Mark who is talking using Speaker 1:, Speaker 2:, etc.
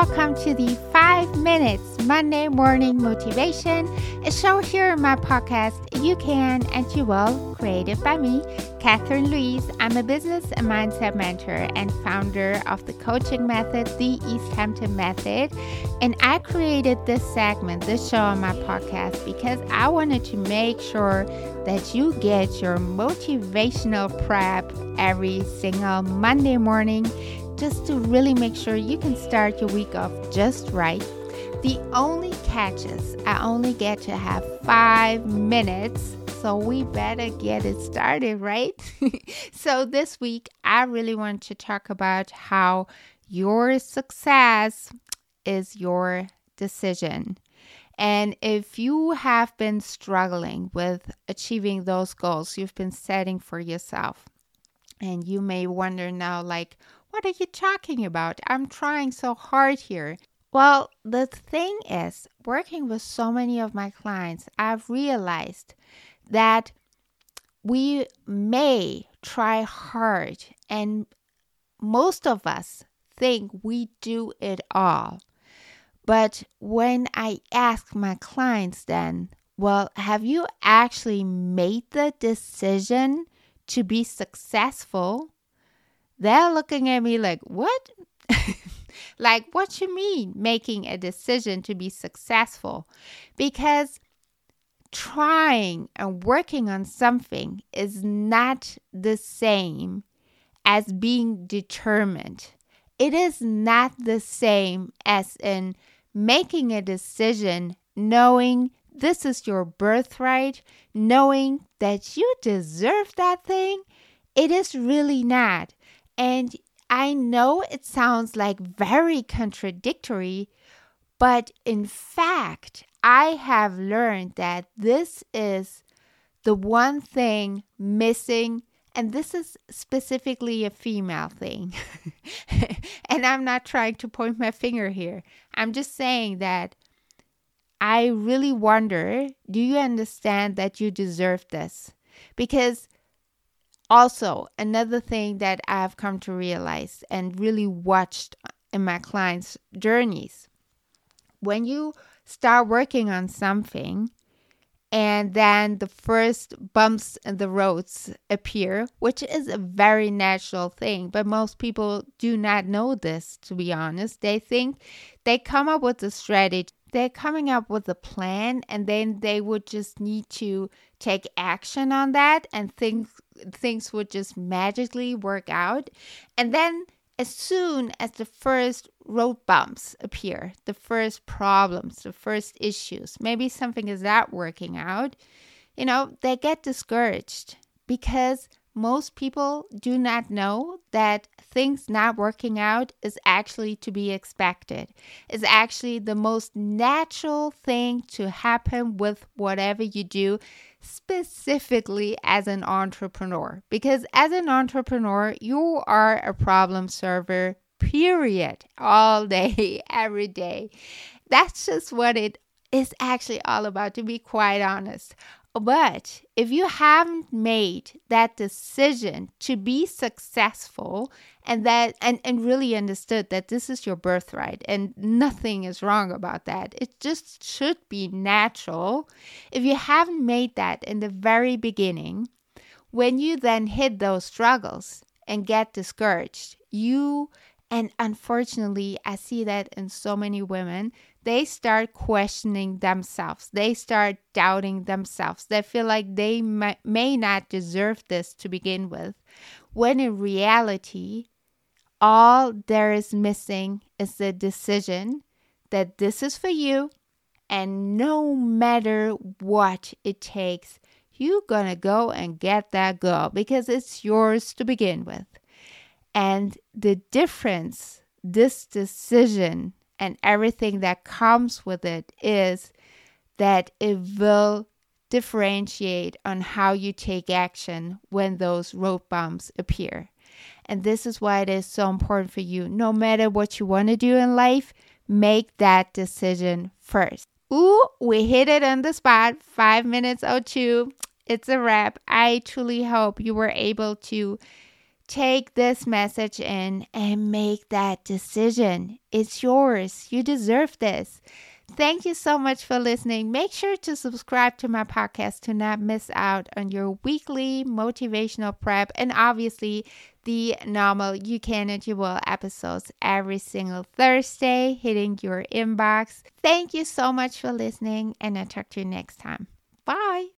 Speaker 1: to the 5 Minutes Monday Morning Motivation, a show here in my podcast You Can and You Will, created by me, Kathrine Louis. I'm a business and mindset mentor and founder of the coaching method, the East Hampton Method. And I created this segment, this show on my podcast, because I wanted to make sure that you get your motivational prep every single Monday morning just to really make sure you can start your week off just right. The only catch is I only get to have five minutes, so we better get it started, right? so, this week, I really want to talk about how your success is your decision. And if you have been struggling with achieving those goals you've been setting for yourself, and you may wonder now, like, what are you talking about? I'm trying so hard here. Well, the thing is, working with so many of my clients, I've realized that we may try hard, and most of us think we do it all. But when I ask my clients, then, well, have you actually made the decision to be successful? They're looking at me like, what? like, what you mean making a decision to be successful? Because trying and working on something is not the same as being determined. It is not the same as in making a decision knowing this is your birthright, knowing that you deserve that thing. It is really not. And I know it sounds like very contradictory, but in fact, I have learned that this is the one thing missing, and this is specifically a female thing. and I'm not trying to point my finger here. I'm just saying that I really wonder do you understand that you deserve this? Because also, another thing that I've come to realize and really watched in my clients' journeys when you start working on something and then the first bumps in the roads appear, which is a very natural thing, but most people do not know this, to be honest. They think they come up with a strategy they're coming up with a plan and then they would just need to take action on that and things things would just magically work out. And then as soon as the first road bumps appear the first problems the first issues maybe something is not working out you know they get discouraged because most people do not know that things not working out is actually to be expected. It's actually the most natural thing to happen with whatever you do, specifically as an entrepreneur. Because as an entrepreneur, you are a problem solver, period, all day, every day. That's just what it is actually all about, to be quite honest. But if you haven't made that decision to be successful and that and, and really understood that this is your birthright and nothing is wrong about that, it just should be natural. If you haven't made that in the very beginning, when you then hit those struggles and get discouraged, you and unfortunately, I see that in so many women, they start questioning themselves. They start doubting themselves. They feel like they may, may not deserve this to begin with, when in reality, all there is missing is the decision that this is for you, and no matter what it takes, you're gonna go and get that girl because it's yours to begin with. And the difference this decision and everything that comes with it is that it will differentiate on how you take action when those road bumps appear. And this is why it is so important for you. No matter what you want to do in life, make that decision first. Ooh, we hit it on the spot. Five minutes or two. It's a wrap. I truly hope you were able to take this message in and make that decision. It's yours. You deserve this. Thank you so much for listening. Make sure to subscribe to my podcast to not miss out on your weekly motivational prep and obviously the normal You Can and You Will episodes every single Thursday hitting your inbox. Thank you so much for listening, and I'll talk to you next time. Bye.